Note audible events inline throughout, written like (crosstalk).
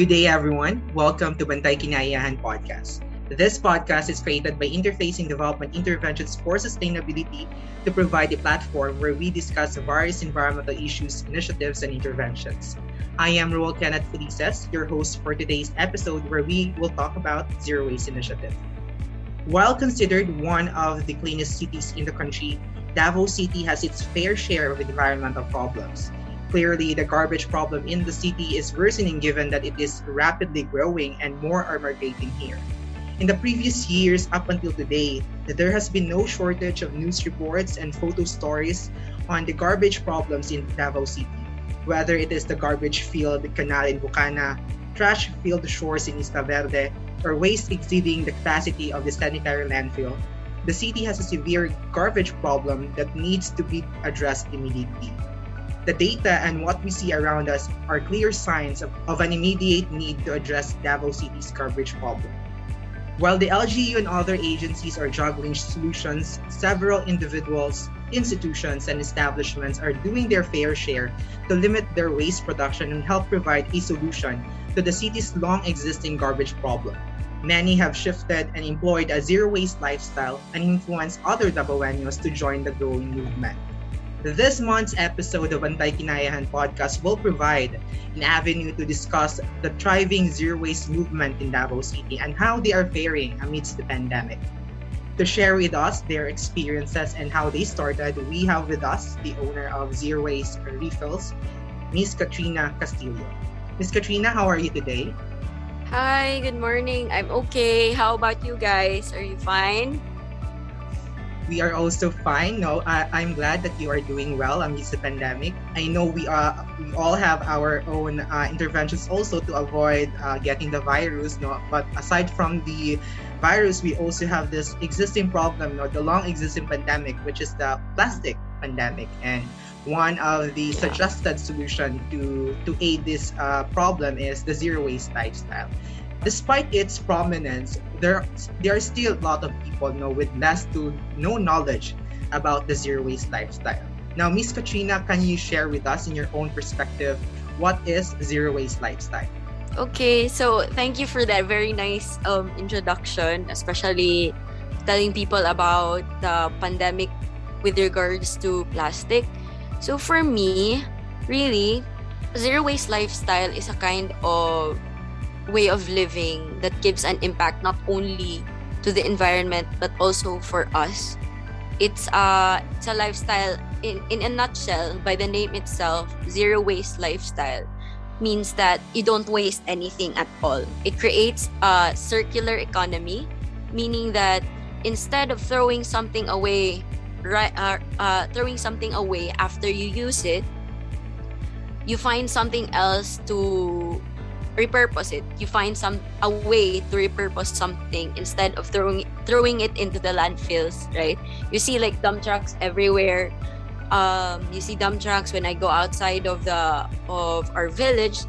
Good day, everyone. Welcome to Bantay Kinayahan Podcast. This podcast is created by Interfacing Development Interventions for Sustainability to provide a platform where we discuss various environmental issues, initiatives, and interventions. I am Ruel Kenneth Felices, your host for today's episode where we will talk about Zero Waste Initiative. While considered one of the cleanest cities in the country, Davao City has its fair share of environmental problems. Clearly, the garbage problem in the city is worsening given that it is rapidly growing and more are migrating here. In the previous years up until today, there has been no shortage of news reports and photo stories on the garbage problems in Davao City. Whether it is the garbage filled canal in Bukana, trash filled shores in Isla Verde, or waste exceeding the capacity of the sanitary landfill, the city has a severe garbage problem that needs to be addressed immediately. The data and what we see around us are clear signs of, of an immediate need to address Davao City's garbage problem. While the LGU and other agencies are juggling solutions, several individuals, institutions, and establishments are doing their fair share to limit their waste production and help provide a solution to the city's long existing garbage problem. Many have shifted and employed a zero waste lifestyle and influenced other Davaoenos to join the growing movement. This month's episode of Bantay Kinayahan podcast will provide an avenue to discuss the thriving zero waste movement in Davao City and how they are faring amidst the pandemic. To share with us their experiences and how they started, we have with us the owner of Zero Waste Refills, Miss Katrina Castillo. Miss Katrina, how are you today? Hi, good morning. I'm okay. How about you guys? Are you fine? We are also fine. No, I, I'm glad that you are doing well amidst the pandemic. I know we are we all have our own uh, interventions also to avoid uh, getting the virus. No, but aside from the virus, we also have this existing problem, no, the long existing pandemic, which is the plastic pandemic, and one of the suggested solution to to aid this uh, problem is the zero waste lifestyle despite its prominence, there there are still a lot of people know with less to no knowledge about the zero waste lifestyle. Now, Miss Katrina, can you share with us in your own perspective what is zero waste lifestyle? Okay, so thank you for that very nice um, introduction, especially telling people about the pandemic with regards to plastic. So for me, really, zero waste lifestyle is a kind of way of living that gives an impact not only to the environment but also for us. It's a it's a lifestyle in in a nutshell by the name itself, zero waste lifestyle means that you don't waste anything at all. It creates a circular economy, meaning that instead of throwing something away right uh, uh, throwing something away after you use it, you find something else to repurpose it. You find some a way to repurpose something instead of throwing throwing it into the landfills, right? You see like dump trucks everywhere. Um, you see dump trucks when I go outside of the of our village.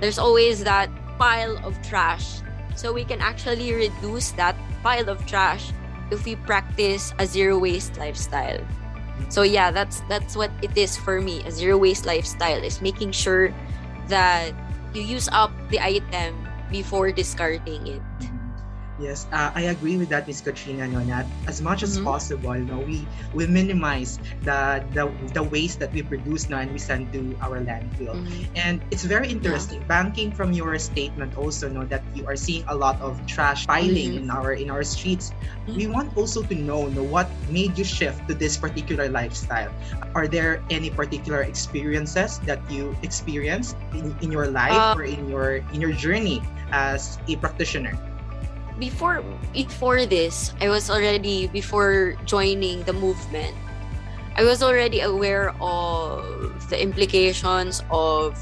There's always that pile of trash. So we can actually reduce that pile of trash if we practice a zero waste lifestyle. So yeah, that's that's what it is for me. A zero waste lifestyle is making sure that you use up the item before discarding it. Yes, uh, I agree with that, Miss Katrina. No, as much as mm-hmm. possible, no, we we minimize the the, the waste that we produce now and we send to our landfill. Mm-hmm. And it's very interesting. Yeah. Banking from your statement also know that you are seeing a lot of trash piling mm-hmm. in our in our streets. We mm-hmm. want also to know, know what made you shift to this particular lifestyle. Are there any particular experiences that you experienced in, in your life uh, or in your in your journey as a practitioner? Before before this, I was already before joining the movement. I was already aware of the implications of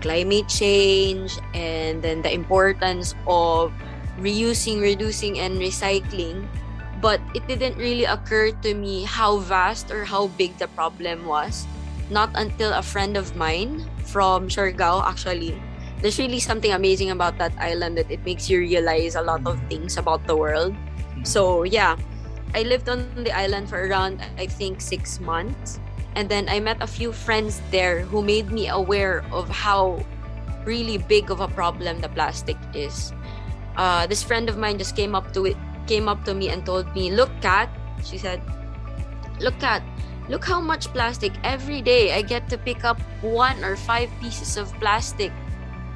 climate change and then the importance of reusing, reducing and recycling. But it didn't really occur to me how vast or how big the problem was. Not until a friend of mine from Siargao actually there's really something amazing about that island that it makes you realize a lot of things about the world. So yeah, I lived on the island for around I think six months, and then I met a few friends there who made me aware of how really big of a problem the plastic is. Uh, this friend of mine just came up to it, came up to me and told me, "Look, Kat," she said, "Look, Kat, look how much plastic every day I get to pick up one or five pieces of plastic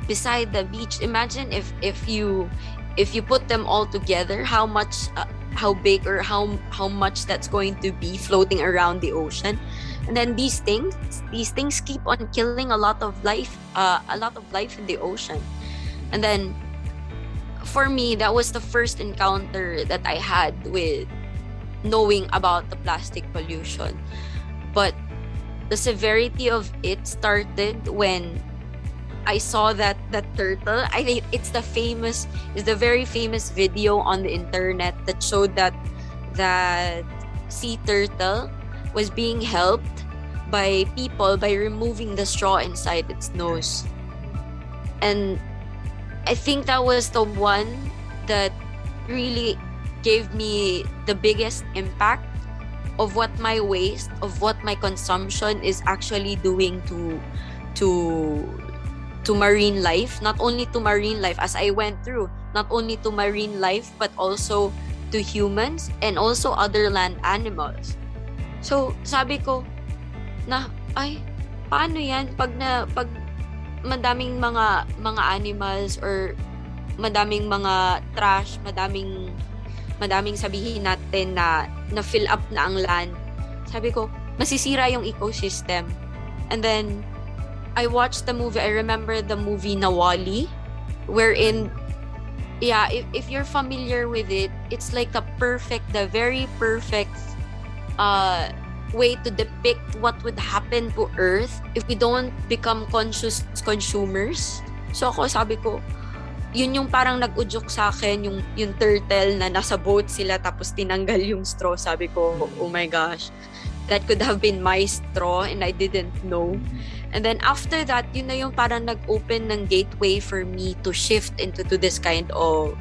beside the beach. Imagine if if you if you put them all together, how much." Uh, how big or how how much that's going to be floating around the ocean and then these things these things keep on killing a lot of life uh, a lot of life in the ocean and then for me that was the first encounter that i had with knowing about the plastic pollution but the severity of it started when I saw that that turtle. I think it's the famous, is the very famous video on the internet that showed that that sea turtle was being helped by people by removing the straw inside its nose. And I think that was the one that really gave me the biggest impact of what my waste, of what my consumption is actually doing to to to marine life, not only to marine life as I went through, not only to marine life but also to humans and also other land animals. So, sabi ko na ay paano 'yan pag na pag madaming mga mga animals or madaming mga trash, madaming madaming sabihin natin na na fill up na ang land. Sabi ko, masisira yung ecosystem. And then I watched the movie. I remember the movie Nawali wherein yeah, if, if you're familiar with it, it's like the perfect, the very perfect uh, way to depict what would happen to Earth if we don't become conscious consumers. So ako sabi ko, yun yung parang nag-udyok sa akin, yung, yung turtle na nasa boat sila tapos tinanggal yung straw. Sabi ko, oh my gosh, that could have been my straw and I didn't know. And then after that, yun na yung parang nag-open ng gateway for me to shift into to this kind of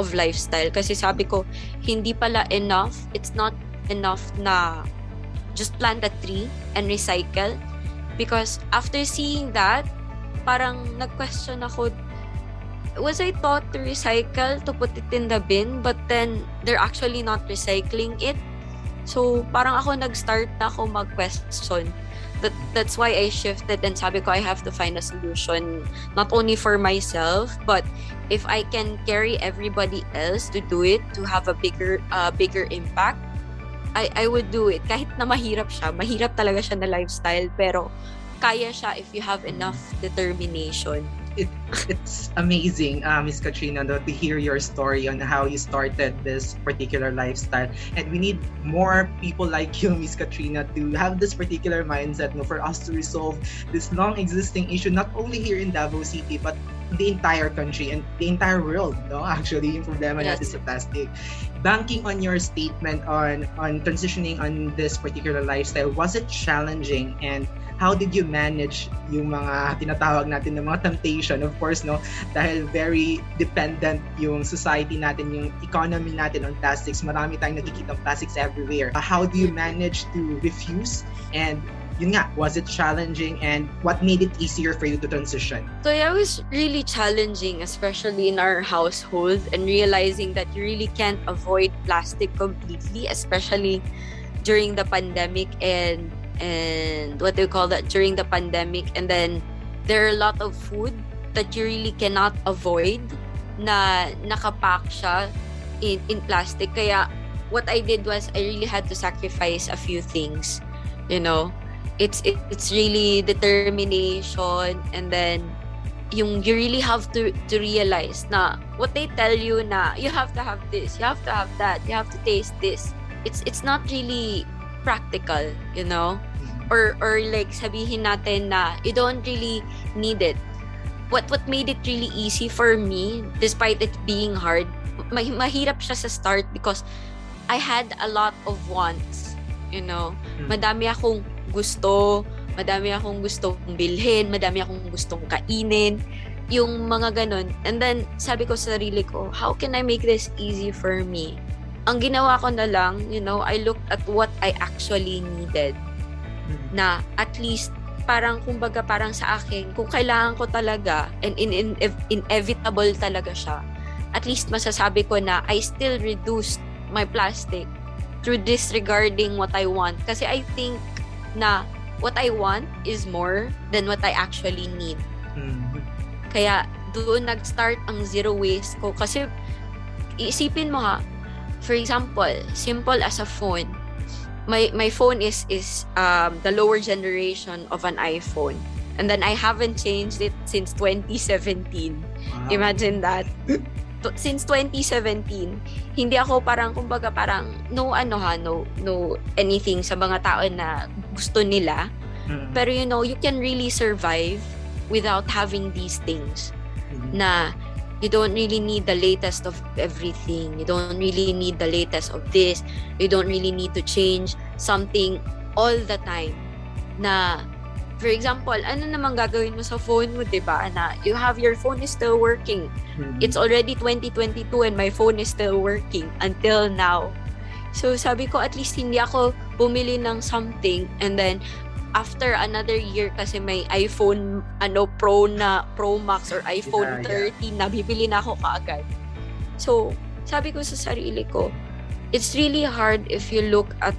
of lifestyle. Kasi sabi ko, hindi pala enough. It's not enough na just plant a tree and recycle. Because after seeing that, parang nag-question ako, was I taught to recycle, to put it in the bin, but then they're actually not recycling it? So, parang ako nag-start na ako mag-question. That that's why I shifted and sabi ko I have to find a solution not only for myself but if I can carry everybody else to do it to have a bigger uh, bigger impact I I would do it. Kahit na mahirap siya mahirap talaga siya na lifestyle pero kaya siya if you have enough determination it, it's amazing, uh, Miss Katrina, no, to hear your story on how you started this particular lifestyle. And we need more people like you, Miss Katrina, to have this particular mindset no, for us to resolve this long existing issue, not only here in Davao City, but the entire country and the entire world, no? (laughs) Actually, yung problema yes. natin sa plastic. Banking on your statement on on transitioning on this particular lifestyle, was it challenging and how did you manage yung mga tinatawag natin ng mga temptation of course no dahil very dependent yung society natin yung economy natin on plastics marami tayong nakikita plastics everywhere how do you manage to refuse and yun nga, was it challenging and what made it easier for you to transition? So yeah, it was really challenging, especially in our household and realizing that you really can't avoid plastic completely, especially during the pandemic and and what do you call that during the pandemic. And then there are a lot of food that you really cannot avoid na nakapack siya in, in plastic. Kaya what I did was I really had to sacrifice a few things you know it's it, it's really determination and then yung you really have to to realize na what they tell you na you have to have this you have to have that you have to taste this it's it's not really practical, you know? Mm-hmm. Or or like sabihin natin na you don't really need it. What what made it really easy for me despite it being hard, ma- mahirap siya sa start because I had a lot of wants, you know? Mm-hmm. Madami akong gusto, madami akong gustong bilhin, madami akong gustong kainin, yung mga ganun. And then, sabi ko sa sarili ko, how can I make this easy for me? ang ginawa ko na lang, you know, I looked at what I actually needed. Mm-hmm. Na at least parang kumbaga parang sa akin, kung kailangan ko talaga and in, in, inevitable talaga siya, at least masasabi ko na I still reduced my plastic through disregarding what I want. Kasi I think na what I want is more than what I actually need. Mm-hmm. Kaya doon nag-start ang zero waste ko. Kasi isipin mo ha, for example, simple as a phone. My my phone is is um, the lower generation of an iPhone. And then I haven't changed it since 2017. Wow. Imagine that. Since 2017, hindi ako parang kumbaga parang no ano ha, no no anything sa mga tao na gusto nila. Mm-hmm. Pero you know, you can really survive without having these things. Mm-hmm. Na you don't really need the latest of everything. You don't really need the latest of this. You don't really need to change something all the time. Na For example, ano naman gagawin mo sa phone mo, 'di ba? Na you have your phone is still working. Mm-hmm. It's already 2022 and my phone is still working until now. So sabi ko at least hindi ako bumili ng something and then after another year kasi may iPhone ano Pro na Pro Max or iPhone yeah, 13 yeah. na bibili na ako kaagad. So, sabi ko sa sarili ko, it's really hard if you look at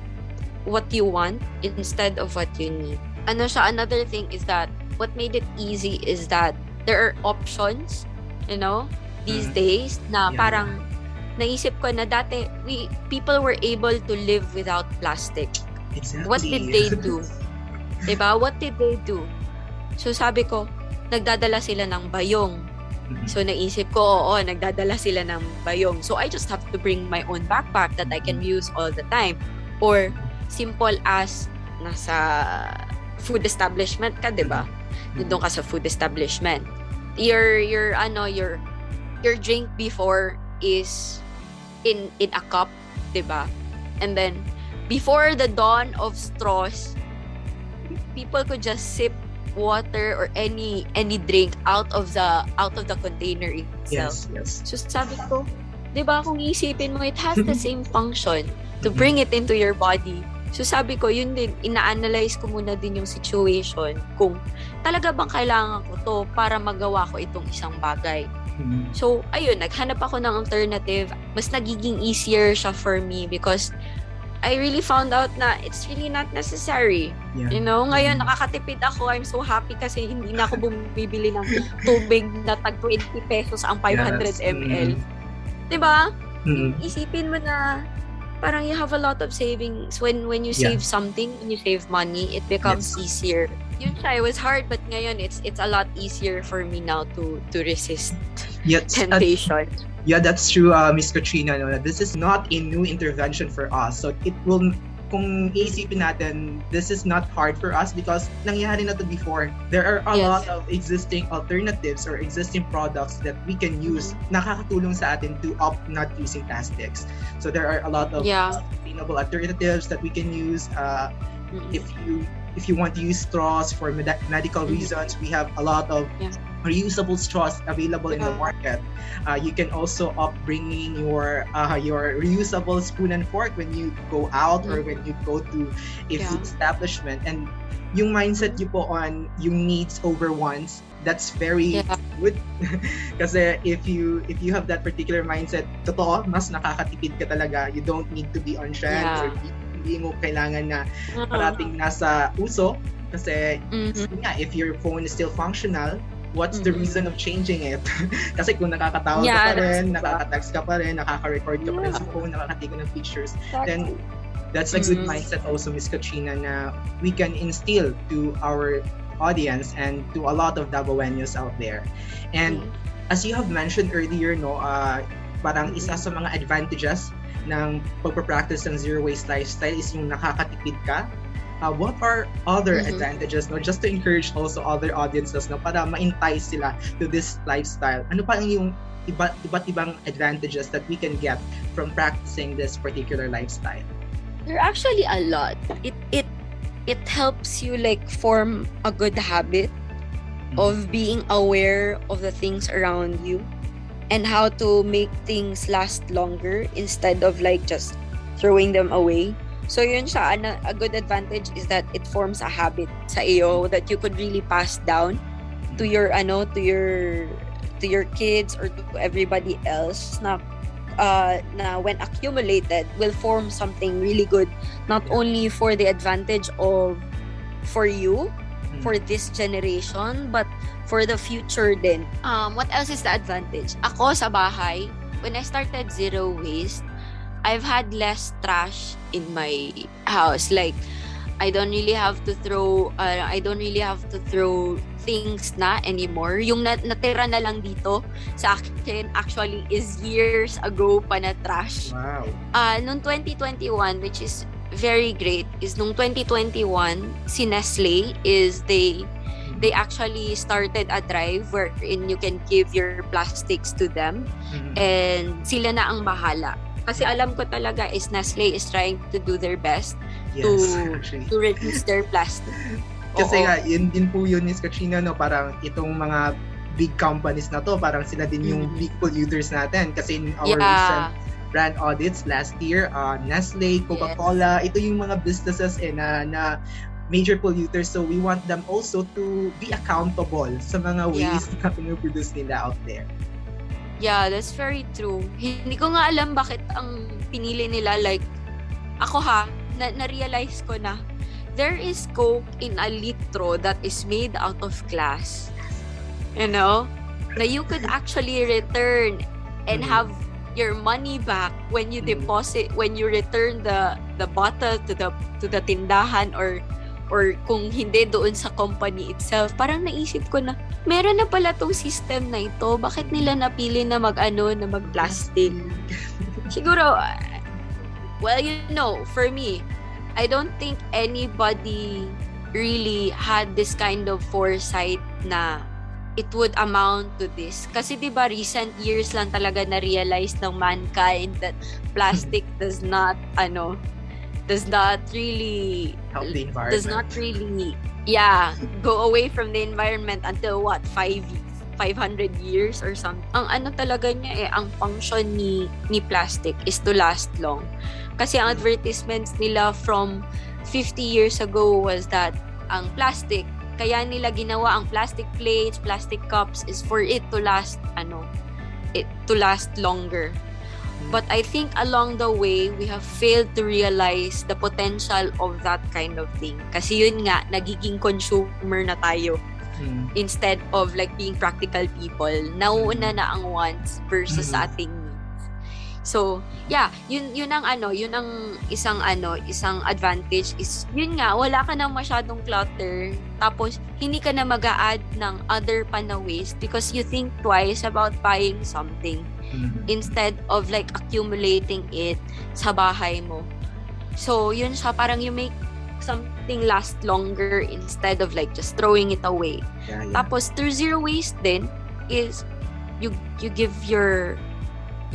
what you want instead of what you need ano siya, another thing is that what made it easy is that there are options, you know, these mm. days na yeah. parang naisip ko na dati we people were able to live without plastic. Exactly. What did they do? (laughs) 'Di ba? What did they do? So sabi ko, nagdadala sila ng bayong. Mm-hmm. So naisip ko, oo, nagdadala sila ng bayong. So I just have to bring my own backpack that I can mm-hmm. use all the time. Or simple as nasa food establishment ka, 'di ba? Mm-hmm. Doon ka sa food establishment. Your your ano, your your drink before is in in a cup, 'di ba? And then before the dawn of straws, people could just sip water or any any drink out of the out of the container itself. Yes, yes. So sabi ko, 'di ba kung isipin mo it has the (laughs) same function to bring it into your body So sabi ko, yun din, ina-analyze ko muna din yung situation kung talaga bang kailangan ko to para magawa ko itong isang bagay. Mm-hmm. So, ayun, naghanap ako ng alternative. Mas nagiging easier siya for me because I really found out na it's really not necessary. Yeah. You know, ngayon mm-hmm. nakakatipid ako. I'm so happy kasi hindi na ako bumibili ng tubig na tag 20 pesos ang 500 yes. ml. Mm-hmm. 'Di ba? Mm-hmm. Isipin mo na parang you have a lot of savings when when you save yeah. something when you save money it becomes yes. easier yun siya it was hard but ngayon it's it's a lot easier for me now to to resist yes. (laughs) temptation uh, yeah that's true uh, miss katrina no, this is not a new intervention for us so it will kung iisipin natin, this is not hard for us because nangyari na to before. There are a yes. lot of existing alternatives or existing products that we can use nakakatulong sa atin to opt not using plastics. So there are a lot of yeah. sustainable alternatives that we can use. Uh, mm-hmm. If you if you want to use straws for med- medical mm-hmm. reasons, we have a lot of yeah. reusable straws available in the market. Uh, you can also opt bringing your uh, your reusable spoon and fork when you go out mm-hmm. or when you go to a yeah. food establishment. And yung mindset you po on yung needs over wants, that's very yeah. good. (laughs) Kasi if you if you have that particular mindset, totoo, mas nakakatipid ka talaga. You don't need to be on trend yeah. or hindi mo kailangan na uh-huh. parating nasa uso kasi mm-hmm. nga, if your phone is still functional, what's mm-hmm. the reason of changing it? (laughs) kasi kung nakakatawag yeah, ka pa rin, nakaka-text ka pa rin, nakaka-record ka yeah. pa rin sa phone, nakakatik ng pictures, exactly. then that's a good mm-hmm. mindset also, Miss Katrina, na we can instill to our audience and to a lot of Dabawenyos out there. And mm-hmm. as you have mentioned earlier, no, uh, parang isa sa mga advantages ng pagpa-practice ng zero waste lifestyle is yung nakakatipid ka. Uh, what are other mm-hmm. advantages no just to encourage also other audiences no para ma-entice sila to this lifestyle ano pa ang yung iba, iba't ibang advantages that we can get from practicing this particular lifestyle there are actually a lot it it it helps you like form a good habit mm-hmm. of being aware of the things around you and how to make things last longer instead of like just throwing them away. So yun siya, a good advantage is that it forms a habit sa iyo that you could really pass down to your ano to your to your kids or to everybody else na uh, na when accumulated will form something really good not only for the advantage of for you For this generation but for the future din um what else is the advantage ako sa bahay when I started zero waste I've had less trash in my house like I don't really have to throw uh, I don't really have to throw things na anymore. Yung nat- natira na lang dito sa akin actually is years ago pa na trash. Wow. Uh, noong 2021 which is very great is nung 2021 si Nestle is they they actually started a drive wherein you can give your plastics to them Mhm. and sila na ang bahala. Kasi alam ko talaga is Nestle is trying to do their best Yes, to- actually. to (laughs) reduce their plastic. Kasi Oo. nga, yun din po yun, Miss Katrina, no? Parang itong mga big companies na to, parang sila din yung Mhm. big polluters natin. Kasi in our recent yeah. Brand audits last year, uh, Nestle, Coca-Cola, ito yung mga businesses eh, na, na major polluters. So we want them also to be accountable sa mga Yeah. waste na pinuproduce nila out there. Yeah, that's very true. Hindi ko nga alam bakit ang pinili nila like ako ha, na na-realize ko na there is coke in a litro that is made out of glass. You know? Na you could actually return and Mhm. have your money back when you Mhm. deposit when you return the the bottle to the to the tindahan or or kung hindi doon sa company itself parang naisip ko na meron na pala tong system na ito bakit nila napili na mag-ano na mag-plastic (laughs) siguro well you know for me I don't think anybody really had this kind of foresight na it would amount to this. Kasi 'di ba recent years lang talaga na realize ng mankind that plastic (laughs) does not ano does not really Help the environment. does not really yeah go away from the environment until what 5 500 years or something. Ang ano talaga niya eh ang function ni ni plastic is to last long. Kasi ang advertisements nila from 50 years ago was that ang plastic kaya nila ginawa ang plastic plates, plastic cups is for it to last ano it to last longer. But I think along the way, we have failed to realize the potential of that kind of thing. Kasi yun nga, nagiging consumer na tayo Mm. instead of like being practical people. Nauuna na ang wants versus sa ating. So, yeah, yun yun ang ano, yun ang isang ano, isang advantage is yun nga, wala ka nang masyadong clutter. Tapos hindi ka na mag-a-add ng other pa na waste because you think twice about buying something Mhm. instead of like accumulating it sa bahay mo. So, yun siya, parang you make something last longer instead of like just throwing it away. Yeah, yeah. Tapos, through zero waste din is you you give your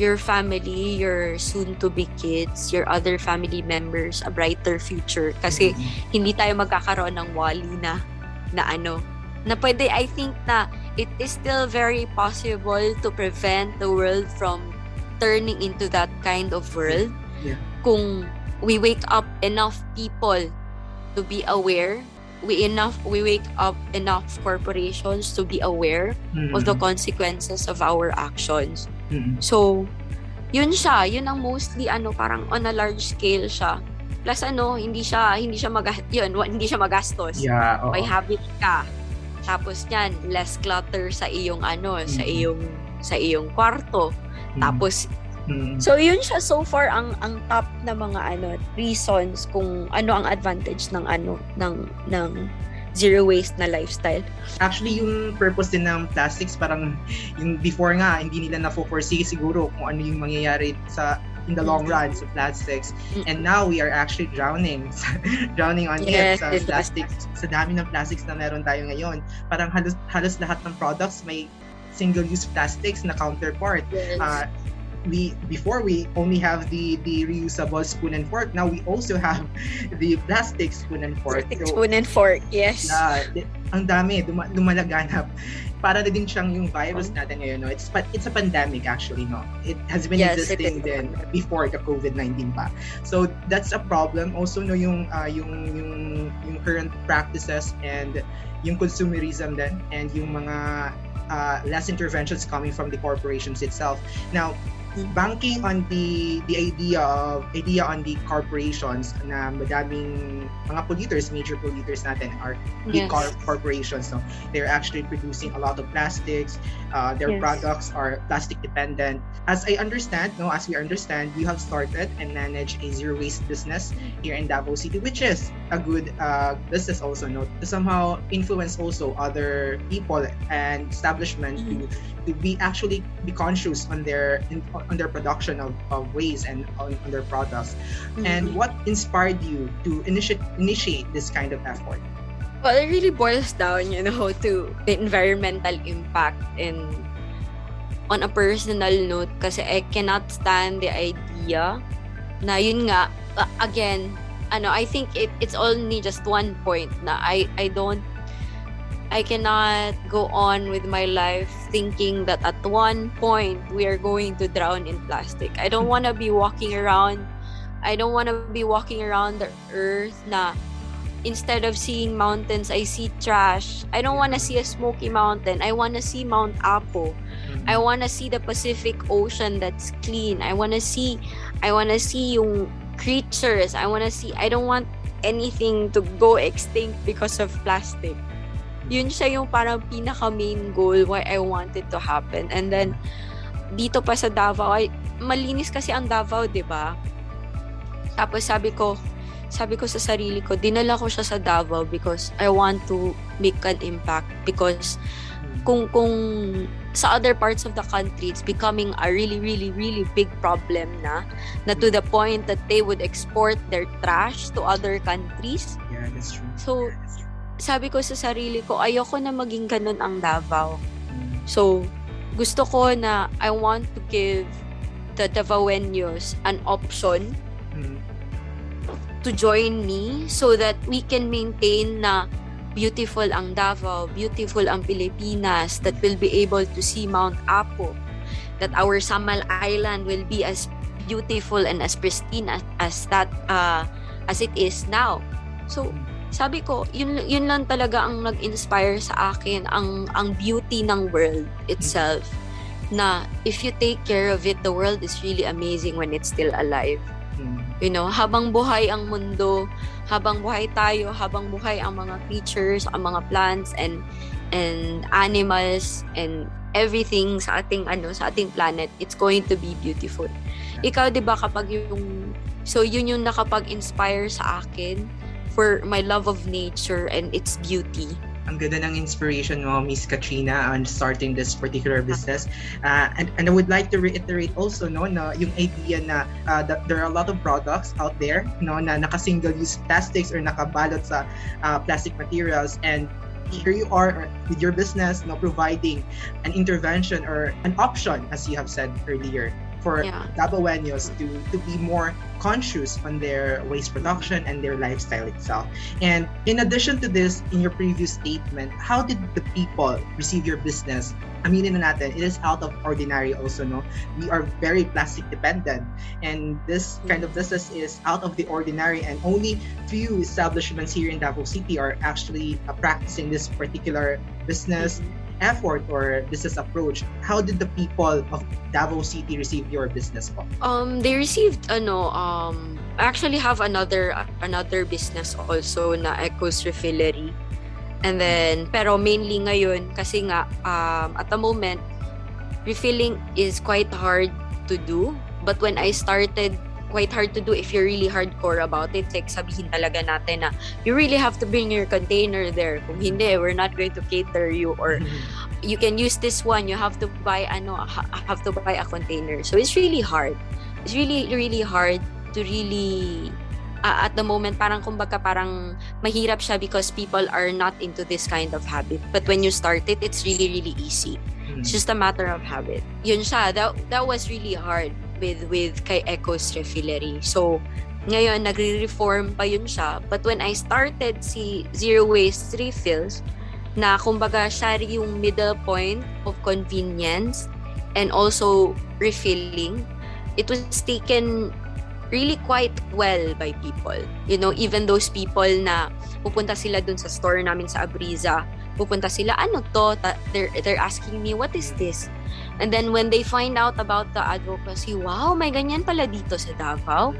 your family, your soon-to-be kids, your other family members a brighter future. Kasi Mhm. hindi tayo magkakaroon ng wali na na ano na pwede I think na it is still very possible to prevent the world from turning into that kind of world Yeah. kung we wake up enough people to be aware we enough we wake up enough corporations to be aware Mhm. of the consequences of our actions Mhm. So, yun siya, yun ang mostly ano parang on a large scale siya. Plus ano, hindi siya hindi siya mag (laughs) yun, hindi siya magastos. Yeah, oo. May habit ka. Tapos yan, less clutter sa iyong ano, sa Mhm. iyong sa iyong kwarto. Mhm. Tapos so yun siya so far ang ang top na mga ano reasons kung ano ang advantage ng ano ng ng zero waste na lifestyle. Actually, yung purpose din ng plastics, parang yung before nga, hindi nila na-foresee siguro kung ano yung mangyayari sa in the long run sa plastics. And now we are actually drowning. (laughs) drowning on Yes, it sa yes, plastics. Sa dami ng plastics na meron tayo ngayon. Parang halos, halos lahat ng products may single-use plastics na counterpart. Yes. Uh, we before we only have the the reusable spoon and fork. Now we also have (laughs) the plastic spoon and fork. Plastic so, spoon and fork, yes. Uh, ang dami, dum- lumalaganap. Para na din siyang yung virus natin ngayon, no? It's it's a pandemic actually, no? It has been yes, existing then before the COVID-19 pa. So that's a problem. Also, no, yung uh, yung yung yung current practices and yung consumerism then and yung mga uh, less interventions coming from the corporations itself. Now, banking on the the idea of idea on the corporations na madaming mga polluters, major polluters natin are big yes. car- corporations. No? They're actually producing a lot of plastics. Uh, their yes. products are plastic dependent. As I understand, no, as we understand, you have started and managed a zero waste business here in Davao City, which is a good uh, business also, no, to somehow influence also other people and establishment mm-hmm. to be actually be conscious on their in, on their production of, of waste and on, on their products. Mm-hmm. And what inspired you to initiate initiate this kind of effort? Well, it really boils down, you know, (laughs) to the environmental impact and on a personal note kasi I cannot stand the idea na yun nga again ano I think it it's only just one point na I I don't I cannot go on with my life thinking that at one point we are going to drown in plastic. I don't want to be walking around I don't want to be walking around the earth na instead of seeing mountains I see trash. I don't want to see a smoky mountain. I want to see Mount Apo. I mm-hmm. want to see the Pacific Ocean that's clean. I want to see I want to see yung creatures. I want to see I don't want anything to go extinct because of plastic yun siya yung parang pinaka main goal why I wanted to happen. And then, dito pa sa Davao, ay, malinis kasi ang Davao, di ba? Tapos sabi ko, sabi ko sa sarili ko, dinala ko siya sa Davao because I want to make an impact because kung kung sa other parts of the country it's becoming a really really really big problem na na to the point that they would export their trash to other countries. Yeah, that's true. So sabi ko sa sarili ko, ayoko na maging ganun ang Davao. So, gusto ko na I want to give the Davaoenos an option mm. to join me so that we can maintain na beautiful ang Davao, beautiful ang Pilipinas, that will be able to see Mount Apo, that our Samal Island will be as beautiful and as pristine as, as that uh, as it is now. So, sabi ko, yun, yun lang talaga ang nag-inspire sa akin, ang, ang beauty ng world itself. Na if you take care of it, the world is really amazing when it's still alive. Hmm. You know, habang buhay ang mundo, habang buhay tayo, habang buhay ang mga creatures, ang mga plants and and animals and everything sa ating ano sa ating planet, it's going to be beautiful. Ikaw 'di ba kapag yung so yun yung nakapag-inspire sa akin for my love of nature and its beauty. Ang ganda ng inspiration mo, Miss Katrina, on starting this particular business. Uh, and, and I would like to reiterate also, no, na yung idea na uh, that there are a lot of products out there, no, na naka-single-use plastics or nakabalot sa uh, plastic materials and here you are with your business, no, providing an intervention or an option, as you have said earlier, for yeah. To, to be more conscious on their waste production and their lifestyle itself. And in addition to this, in your previous statement, how did the people receive your business? Aminin na natin, it is out of ordinary also, no? We are very plastic dependent. And this kind of business is out of the ordinary and only few establishments here in Davao City are actually uh, practicing this particular business mm-hmm effort or business approach, how did the people of Davao City receive your business po? Um, they received ano um actually have another another business also na Echoes Refillery. And then pero mainly ngayon kasi nga um, at the moment refilling is quite hard to do. But when I started quite hard to do if you're really hardcore about it. Like, sabihin talaga natin na you really have to bring your container there. Kung hindi, we're not going to cater you or you can use this one. You have to buy, ano, have to buy a container. So, it's really hard. It's really, really hard to really uh, at the moment parang kumbaga parang mahirap siya because people are not into this kind of habit. But when you start it, it's really really easy. Mm-hmm. It's just a matter of habit. Yun siya, that, that was really hard with with kay Echo's Refillery. So, ngayon, nagre-reform pa yun siya. But when I started si Zero Waste Refills, na kumbaga siya yung middle point of convenience and also refilling, it was taken really quite well by people. You know, even those people na pupunta sila dun sa store namin sa Abriza, pupunta sila, ano to? They're, they're asking me, what is this? And then when they find out about the advocacy, wow, may ganyan pala dito sa Davao.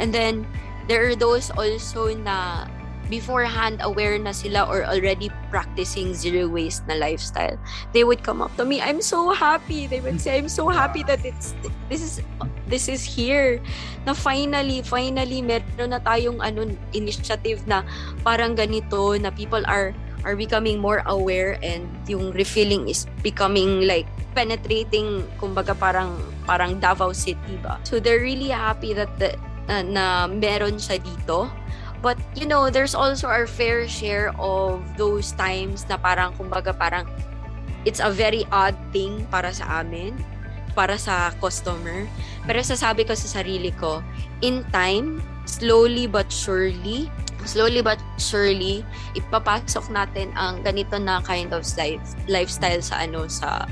And then there are those also na beforehand aware na sila or already practicing zero waste na lifestyle they would come up to me i'm so happy they would say i'm so happy that it's this is this is here na finally finally meron na tayong ano initiative na parang ganito na people are are becoming more aware and yung refilling is becoming like penetrating kumbaga parang parang Davao City ba so they're really happy that the, uh, na meron siya dito But, you know, there's also our fair share of those times na parang, kumbaga, parang it's a very odd thing para sa amin, para sa customer. Pero sasabi ko sa sarili ko, in time, slowly but surely, slowly but surely, ipapasok natin ang ganito na kind of life, lifestyle sa ano, sa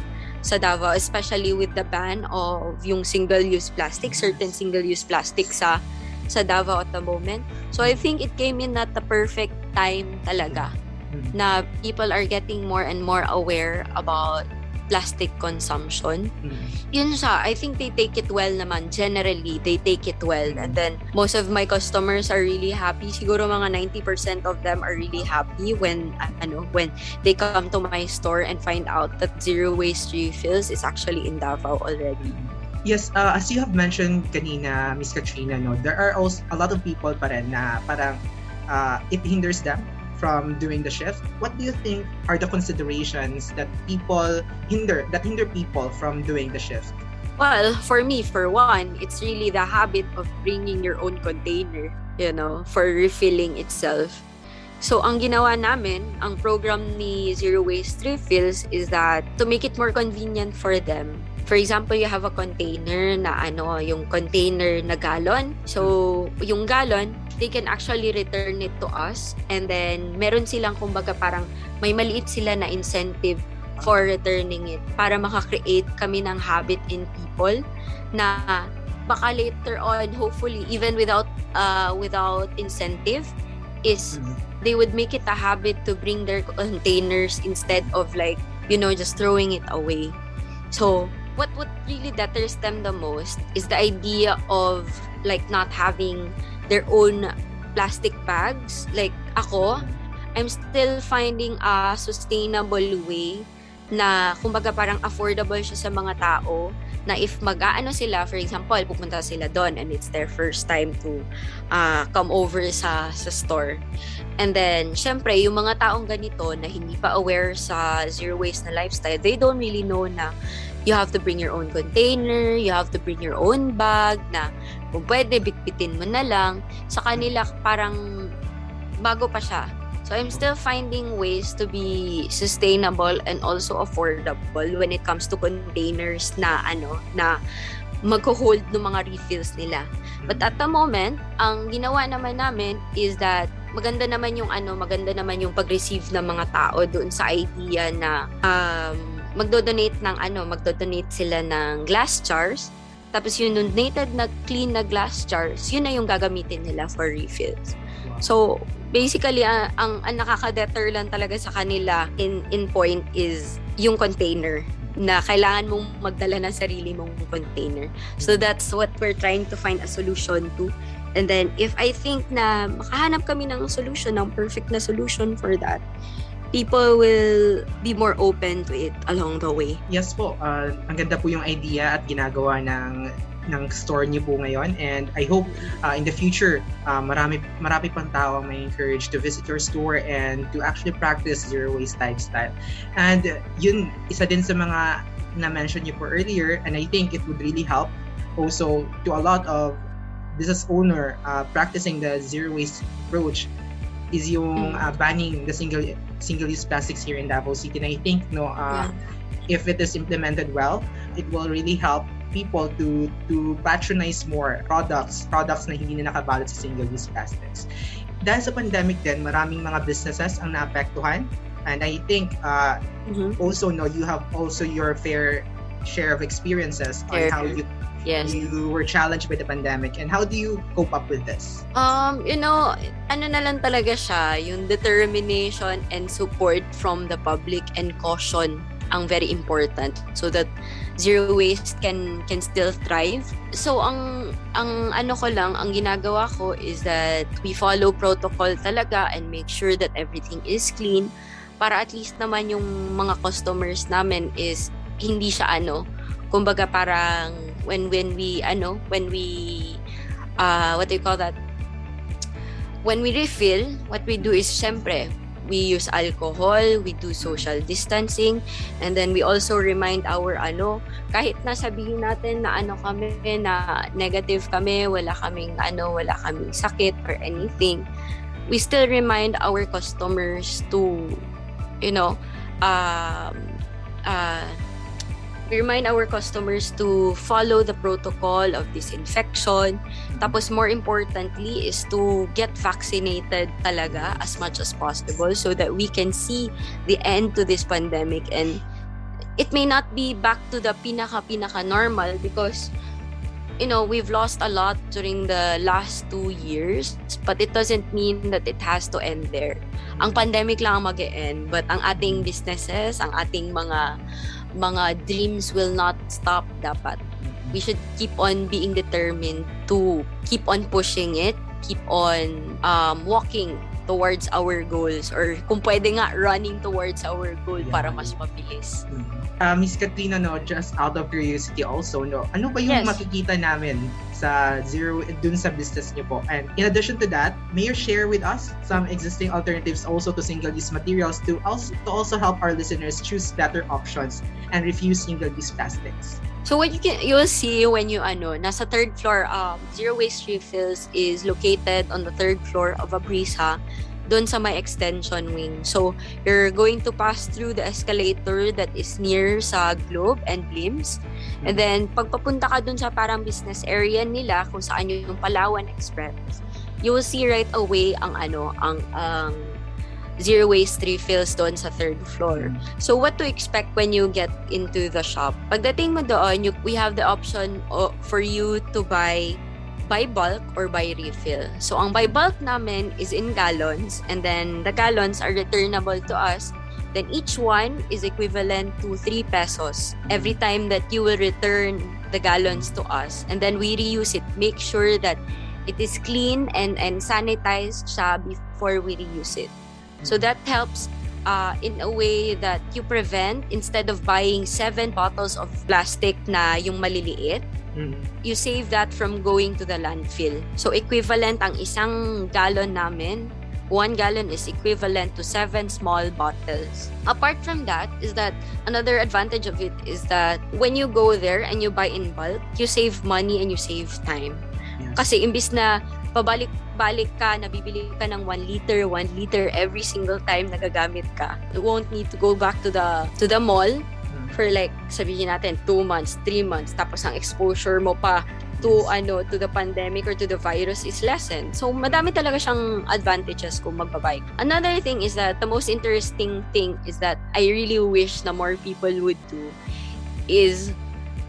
sa Davao, especially with the ban of yung single-use plastic, certain single-use plastic sa sa Davao at the moment. So I think it came in at the perfect time talaga mm-hmm. na people are getting more and more aware about plastic consumption. Mm-hmm. Yun siya, I think they take it well naman. Generally, they take it well. And then, most of my customers are really happy. Siguro mga 90% of them are really happy when, ano, when they come to my store and find out that zero waste refills is actually in Davao already. Yes, uh, as you have mentioned kanina, Miss Katrina, no, there are also a lot of people pa rin na parang uh, it hinders them from doing the shift. What do you think are the considerations that people hinder that hinder people from doing the shift? Well, for me, for one, it's really the habit of bringing your own container, you know, for refilling itself. So, ang ginawa namin, ang program ni Zero Waste Refills is that to make it more convenient for them, For example, you have a container na ano, yung container na gallon. So, yung gallon, they can actually return it to us. And then, meron silang kumbaga parang may maliit sila na incentive for returning it para makakreate kami ng habit in people na baka later on hopefully even without uh, without incentive is mm-hmm. they would make it a habit to bring their containers instead of like you know just throwing it away so what what really deterres them the most is the idea of like not having their own plastic bags. Like ako, I'm still finding a sustainable way na kumbaga parang affordable siya sa mga tao na if mag-aano sila, for example, pupunta sila doon and it's their first time to uh, come over sa, sa store. And then, syempre, yung mga taong ganito na hindi pa aware sa zero waste na lifestyle, they don't really know na you have to bring your own container, you have to bring your own bag na kung pwede, bitbitin mo na lang. Sa kanila, parang bago pa siya. So I'm still finding ways to be sustainable and also affordable when it comes to containers na ano na magho-hold ng mga refills nila. But at the moment, ang ginawa naman namin is that maganda naman yung ano, maganda naman yung pag-receive ng mga tao doon sa idea na um, magdo-donate ng ano, magdo-donate sila ng glass jars. Tapos yung donated na clean na glass jars, yun na yung gagamitin nila for refills. So, basically, ang, ang, ang nakaka-deter lang talaga sa kanila in, in point is yung container na kailangan mong magdala ng sarili mong container. So, that's what we're trying to find a solution to. And then, if I think na makahanap kami ng solution, ng perfect na solution for that, people will be more open to it along the way. Yes po, uh, ang ganda po yung idea at ginagawa ng ng store niyo po ngayon and I hope uh, in the future uh, marami marami pang tao ang may encourage to visit your store and to actually practice zero waste lifestyle. And uh, yun isa din sa mga na mention niyo po earlier and I think it would really help also to a lot of business owner uh, practicing the zero waste approach is yung uh, banning the single single-use plastics here in Davao City. And I think no, uh, yeah. if it is implemented well, it will really help people to to patronize more products products na hindi na nakabalot sa single-use plastics. Dahil sa pandemic din, maraming mga businesses ang naapektuhan. And I think uh, mm-hmm. also no, you have also your fair share of experiences on how you yes. you were challenged by the pandemic and how do you cope up with this? Um, you know, ano na lang talaga siya, yung determination and support from the public and caution ang very important so that zero waste can can still thrive. So ang ang ano ko lang, ang ginagawa ko is that we follow protocol talaga and make sure that everything is clean para at least naman yung mga customers namin is hindi siya ano, kumbaga parang when when we ano when we uh, what do you call that? When we refill what we do is syempre we use alcohol, we do social distancing, and then we also remind our ano, kahit na sabihin natin na ano kami, na negative kami, wala kaming ano, wala kaming sakit or anything, we still remind our customers to, you know, um, uh, we remind our customers to follow the protocol of disinfection. Tapos more importantly is to get vaccinated talaga as much as possible so that we can see the end to this pandemic and it may not be back to the pinaka pinaka normal because you know we've lost a lot during the last two years but it doesn't mean that it has to end there ang pandemic lang ang mag-end but ang ating businesses ang ating mga mga dreams will not stop dapat. We should keep on being determined to keep on pushing it, keep on um, walking towards our goals or kung pwede nga running towards our goal yeah. para mas mabilis. Uh, Miss Katrina, no, just out of curiosity also, no, ano ba yung yes. makikita namin sa zero dun sa business niyo po? And in addition to that, may you share with us some existing alternatives also to single-use materials to also to also help our listeners choose better options and refuse single-use plastics? So what you can you'll see when you ano nasa third floor um zero waste refills is located on the third floor of Abrisa doon sa may extension wing. So, you're going to pass through the escalator that is near sa Globe and Blims. And mm-hmm. then, pagpapunta ka doon sa parang business area nila, kung saan yung Palawan Express, you will see right away ang ano, ang, ang zero waste refills doon sa third floor. Mm-hmm. So, what to expect when you get into the shop? Pagdating mo doon, you, we have the option for you to buy by bulk or by refill. So, ang by bulk namin is in gallons and then the gallons are returnable to us. Then each one is equivalent to 3 pesos every time that you will return the gallons to us. And then we reuse it. Make sure that it is clean and, and sanitized siya before we reuse it. So that helps uh, in a way that you prevent instead of buying seven bottles of plastic na yung maliliit, Mm-hmm. You save that from going to the landfill. So equivalent ang isang gallon namin one gallon is equivalent to seven small bottles. Apart from that, is that another advantage of it is that when you go there and you buy in bulk, you save money and you save time. Yes. Kasi imbis na pabalik-balik ka, nabibili ka ng 1 liter, 1 liter every single time nagagamit ka. You won't need to go back to the to the mall for like sabihin natin 2 months, 3 months tapos ang exposure mo pa to ano to the pandemic or to the virus is lessened. So madami talaga siyang advantages kung magbabike. Another thing is that the most interesting thing is that I really wish na more people would do is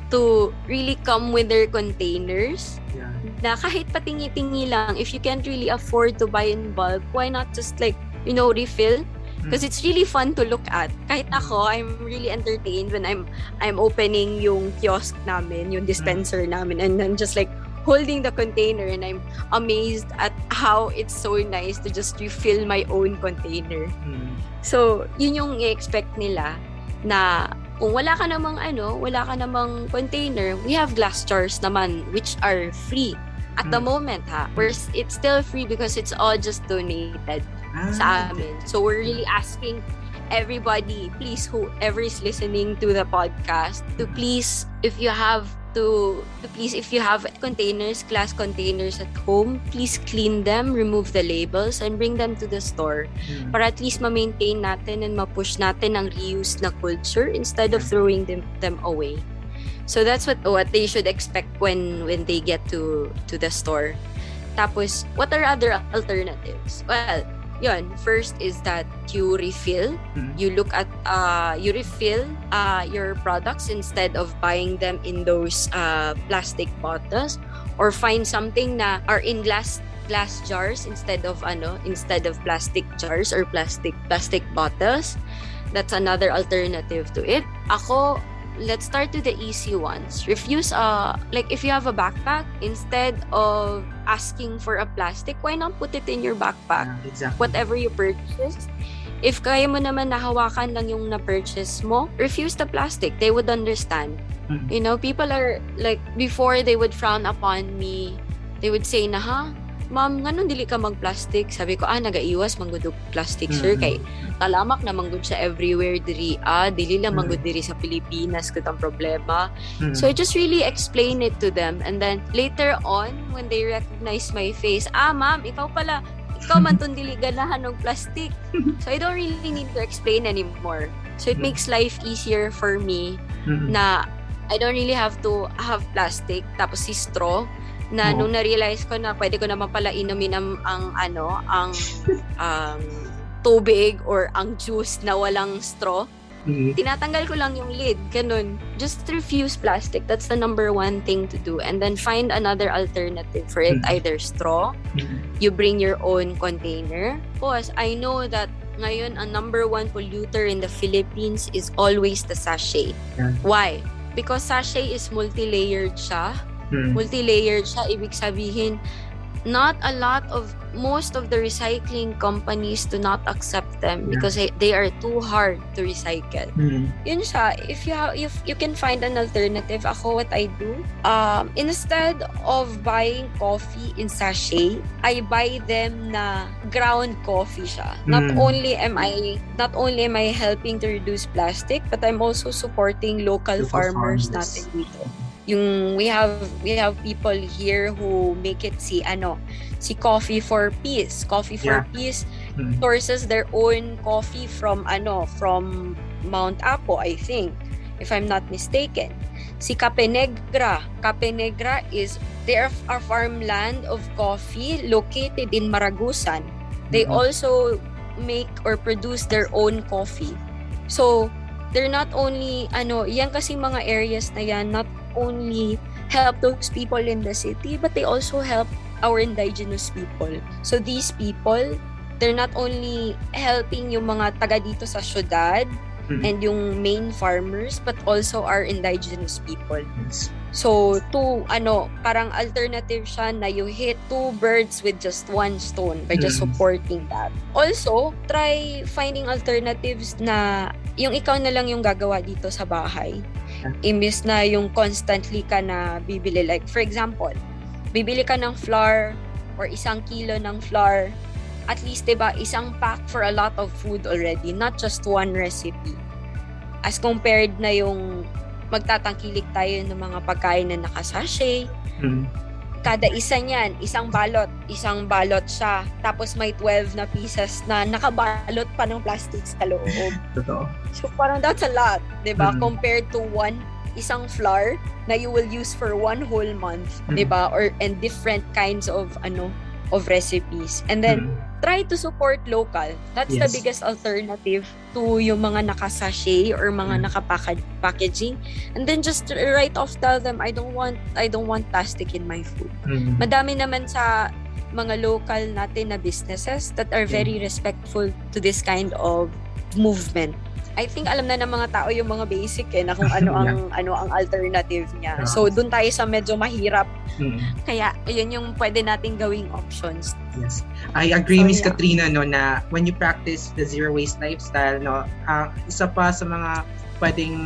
to really come with their containers yeah. Na kahit patingi-tingi lang if you can't really afford to buy in bulk why not just like you know refill because it's really fun to look at. Kahit ako, I'm really entertained when I'm I'm opening yung kiosk namin, yung dispenser mm. namin, and I'm just like holding the container and I'm amazed at how it's so nice to just refill my own container. Mm. So, yun yung i-expect nila na kung wala ka namang ano, wala ka namang container, we have glass jars naman which are free at the mm. moment ha. Where it's still free because it's all just donated ah. sa amin. So we're really asking everybody, please, whoever is listening to the podcast, to please, if you have to, to please, if you have containers, glass containers at home, please clean them, remove the labels, and bring them to the store. Mm. Para at least ma-maintain natin and ma-push natin ang reuse na culture instead of throwing them, them away. So that's what what they should expect when when they get to to the store. Tapos, what are other alternatives? Well, yun, first is that you refill. Mm-hmm. You look at, uh, you refill uh, your products instead of buying them in those uh, plastic bottles or find something na are in glass glass jars instead of ano instead of plastic jars or plastic plastic bottles that's another alternative to it ako let's start with the easy ones. Refuse uh like if you have a backpack, instead of asking for a plastic, why not put it in your backpack? Yeah, exactly. Whatever you purchase. If kaya mo naman nahawakan lang yung na-purchase mo, refuse the plastic. They would understand. Mm-hmm. You know, people are like before they would frown upon me. They would say na, ha? Ma'am, nganon dili ka mag-plastic? Sabi ko, ah, nagaiwas manggudog plastic, sir. Mm-hmm. Kay talamak na manggud siya everywhere diri. Ah, dili lang manggud mm-hmm. diri sa Pilipinas kud ang problema. Mm-hmm. So I just really explain it to them. And then later on, when they recognize my face, ah, ma'am, ikaw pala, ikaw man tong dili ganahan ng plastic. (laughs) So I don't really need to explain anymore. So it makes life easier for me mm-hmm. na I don't really have to have plastic tapos si straw na oh. nung na-realize ko na pwede ko naman pala inumin ang, ang ano, ang um, tubig or ang juice na walang straw, mm-hmm. tinatanggal ko lang yung lid. Ganun. Just refuse plastic. That's the number one thing to do. And then find another alternative for it. Mm-hmm. Either straw, mm-hmm. you bring your own container. Because I know that ngayon, ang number one polluter in the Philippines is always the sachet. Yeah. Why? Because sachet is multi-layered siya Hmm. Multi-layered siya. Ibig sabihin, not a lot of most of the recycling companies do not accept them yeah. because they are too hard to recycle. Mm. Yun siya. If you have, if you can find an alternative, ako what I do, um, instead of buying coffee in sachet, I buy them na ground coffee siya. Mm. Not only am I not only am I helping to reduce plastic, but I'm also supporting local, local farmers, farmers natin dito yung we have we have people here who make it si ano si coffee for peace coffee for yeah. peace mm-hmm. sources their own coffee from ano from Mount Apo I think if I'm not mistaken si Cape Negra Cape Negra is they are a farmland of coffee located in Maragusan they mm-hmm. also make or produce their own coffee so they're not only ano yan kasi mga areas na yan not only help those people in the city, but they also help our indigenous people. So these people, they're not only helping yung mga taga dito sa syudad mm-hmm. and yung main farmers, but also our indigenous people. Yes. So, two, ano, parang alternative siya na you hit two birds with just one stone by just mm-hmm. supporting that. Also, try finding alternatives na yung ikaw na lang yung gagawa dito sa bahay. Imbis na yung constantly ka na bibili. Like, for example, bibili ka ng flour or isang kilo ng flour, at least, diba, isang pack for a lot of food already, not just one recipe. As compared na yung magtatangkilik tayo ng mga pagkain na nakasashay, mm-hmm kada isa niyan, isang balot, isang balot siya. Tapos may 12 na pieces na nakabalot pa ng plastic sa loob. (laughs) Totoo. So parang that's a lot, 'di ba? Mm-hmm. Compared to one isang flour na you will use for one whole month, mm-hmm. 'di ba? Or and different kinds of ano of recipes. And then mm-hmm try to support local. That's yes. the biggest alternative to yung mga naka-sachet or mga mm. naka-packaging. And then just right off tell them I don't want I don't want plastic in my food. Mm. Madami naman sa mga local natin na businesses that are very respectful to this kind of movement. I think alam na ng mga tao yung mga basic eh na kung ano (laughs) ang yeah. ano ang alternative niya. So doon tayo sa medyo mahirap. Mm. Kaya yun yung pwede nating gawing options. Yes. I agree so, Miss yeah. Katrina no na when you practice the zero waste lifestyle no, uh, isa pa sa mga pwedeng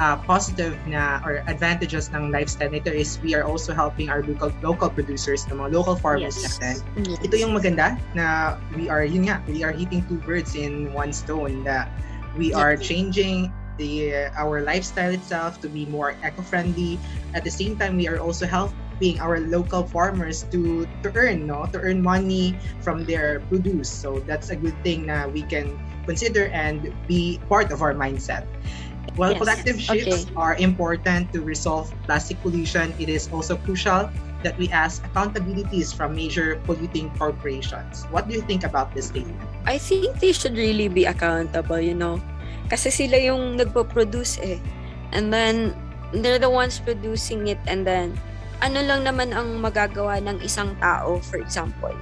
uh, positive na or advantages ng lifestyle nito is we are also helping our local local producers, ng mga local farmers yes. natin. Yes. Ito yung maganda na we are yun nga, we are hitting two birds in one stone na we are changing the uh, our lifestyle itself to be more eco-friendly At the same time, we are also helping our local farmers to to earn no to earn money from their produce. So that's a good thing that we can consider and be part of our mindset. While Yes. collective shifts Okay. are important to resolve plastic pollution, it is also crucial that we ask accountabilities from major polluting corporations. What do you think about this statement? I think they should really be accountable, you know. Kasi sila yung nagpo-produce eh. And then, they're the ones producing it and then, ano lang naman ang magagawa ng isang tao, for example.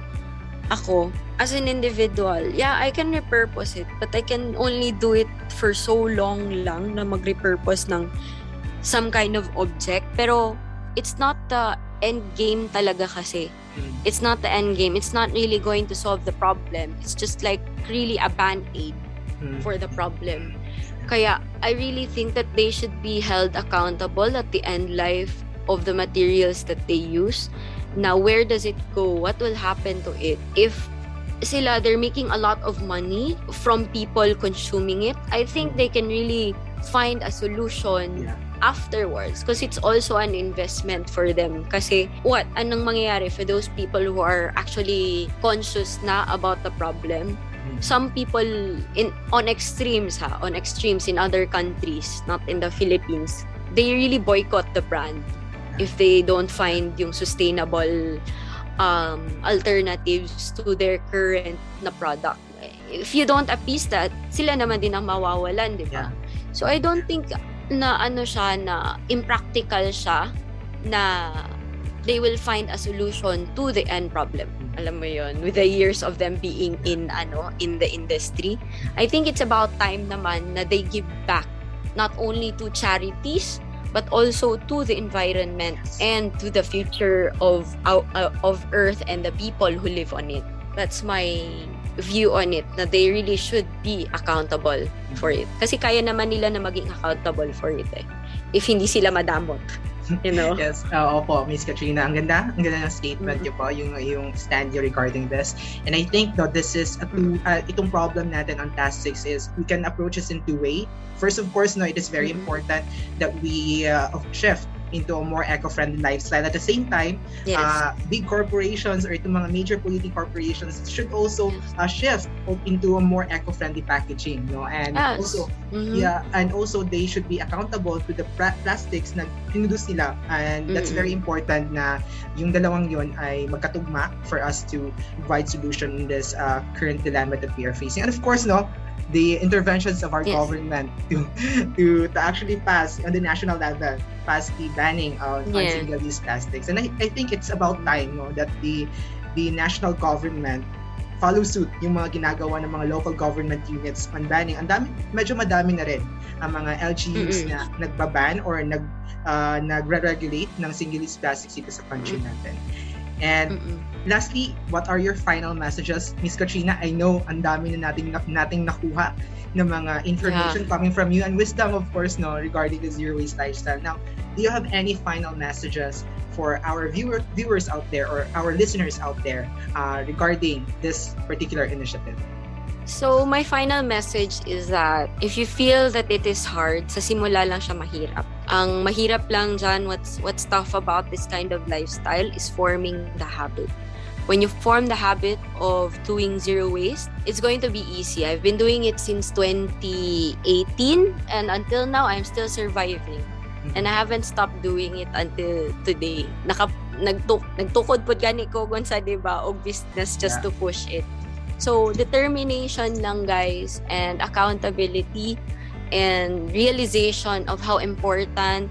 Ako, as an individual, yeah, I can repurpose it, but I can only do it for so long lang na mag-repurpose ng some kind of object. Pero, it's not the end game talaga kasi it's not the end game. It's not really going to solve the problem. It's just like really a band-aid Mm. for the problem. Kaya I really think that they should be held accountable at the end life of the materials that they use. Now, where does it go? What will happen to it? If sila, they're making a lot of money from people consuming it, I think they can really find a solution Yeah. Afterwards. Because it's also an investment for them. Kasi what? Anong mangyayari for those people who are actually conscious na about the problem? Mm. some people in on extremes ha? On extremes in other countries not in the Philippines. They really boycott the brand if they don't find yung sustainable um, alternatives to their current na product. If you don't appease that sila naman din ang mawawalan di ba? Yeah. so I don't think na ano siya na impractical siya na they will find a solution to the end problem. Alam mo yon with the years of them being in ano in the industry. I think it's about time naman na they give back not only to charities but also to the environment and to the future of our- uh, of earth and the people who live on it. That's my view on it na they really should be accountable for it. Kasi kaya naman nila na maging accountable for it eh. If hindi sila madamot. You know? (laughs) Yes, uh, opo, Miss Katrina. Ang ganda, ang ganda ng statement Mhm. niyo po, yung, yung stand niyo regarding this. And I think that this is, a two, uh, itong problem natin on plastics is we can approach this in two way. First, of course, no, it is very Mhm. important that we uh, shift into a more eco-friendly lifestyle. At the same time, Yes. uh, big corporations or itong mga major polluting corporations should also uh, shift into a more eco-friendly packaging, no? And Yes. also, Mhm. Yeah, and also they should be accountable to the plastics na pinudos nila. And that's Mm-mm. very important na yung dalawang yun ay magkatugma for us to provide solution in this uh, current dilemma that we are facing. And of course, no, the interventions of our Yes. government to, to to actually pass on the national level pass the banning of on Yeah. single-use plastics. And I, I think it's about time no that the the national government follow suit yung mga ginagawa ng mga local government units on banning. Ang dami, medyo madami na rin ang mga LGUs Mm-mm. na nagbaban or nag uh, nagre-regulate ng single-use plastics dito sa country natin. And Mm-mm. Lastly, what are your final messages? Miss Katrina, I know ang dami na nating, nating nakuha ng mga information coming from you and wisdom, of course, no, regarding the zero waste lifestyle. Now, do you have any final messages for our viewer, viewers out there or our listeners out there uh, regarding this particular initiative? So, my final message is that if you feel that it is hard, sa simula lang siya mahirap. Ang mahirap lang dyan, what's, what's tough about this kind of lifestyle is forming the habit. When you form the habit of doing zero waste, it's going to be easy. I've been doing it since 2018 and until now, I'm still surviving. And I haven't stopped doing it until today. Naka, nagtuk, nagtukod po gani ko sa diba, og business just Yeah. to push it. So, determination lang guys and accountability and realization of how important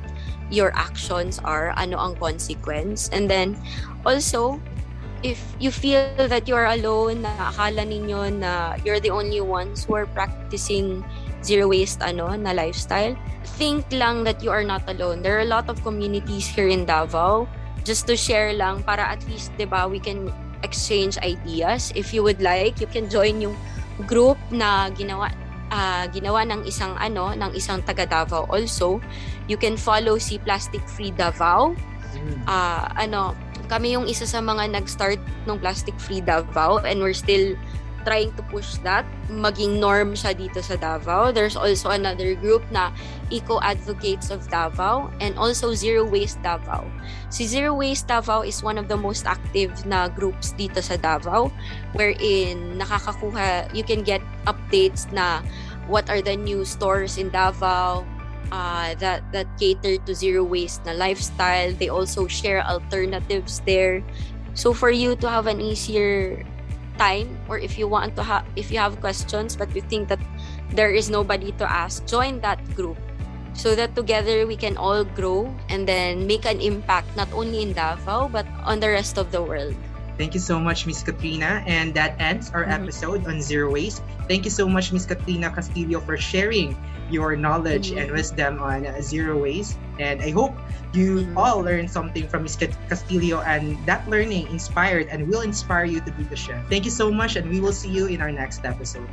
your actions are, ano ang consequence. And then, also, if you feel that you are alone, na akala ninyo na you're the only ones who are practicing zero waste ano na lifestyle, think lang that you are not alone. There are a lot of communities here in Davao. Just to share lang para at least 'di ba we can exchange ideas. If you would like, you can join yung group na ginawa ah, ginawa ng isang ano ng isang taga Davao also. You can follow si Plastic Free Davao ah ano, kami yung isa sa mga nag-start ng Plastic Free Davao and we're still trying to push that, maging norm siya dito sa Davao. There's also another group na Eco Advocates of Davao and also Zero Waste Davao. Si Zero Waste Davao is one of the most active na groups dito sa Davao wherein nakakakuha, you can get updates na what are the new stores in Davao, uh, that that cater to zero waste na lifestyle. They also share alternatives there. So for you to have an easier time or if you want to have if you have questions but you think that there is nobody to ask join that group so that together we can all grow and then make an impact not only in Davao but on the rest of the world Thank you so much, Miss Katrina. And that ends our mm-hmm. episode on zero waste. Thank you so much, Miss Katrina Castillo, for sharing your knowledge mm-hmm. and wisdom on uh, zero waste. And I hope you mm-hmm. all learned something from Miss Castillo and that learning inspired and will inspire you to be the chef. Thank you so much and we will see you in our next episode.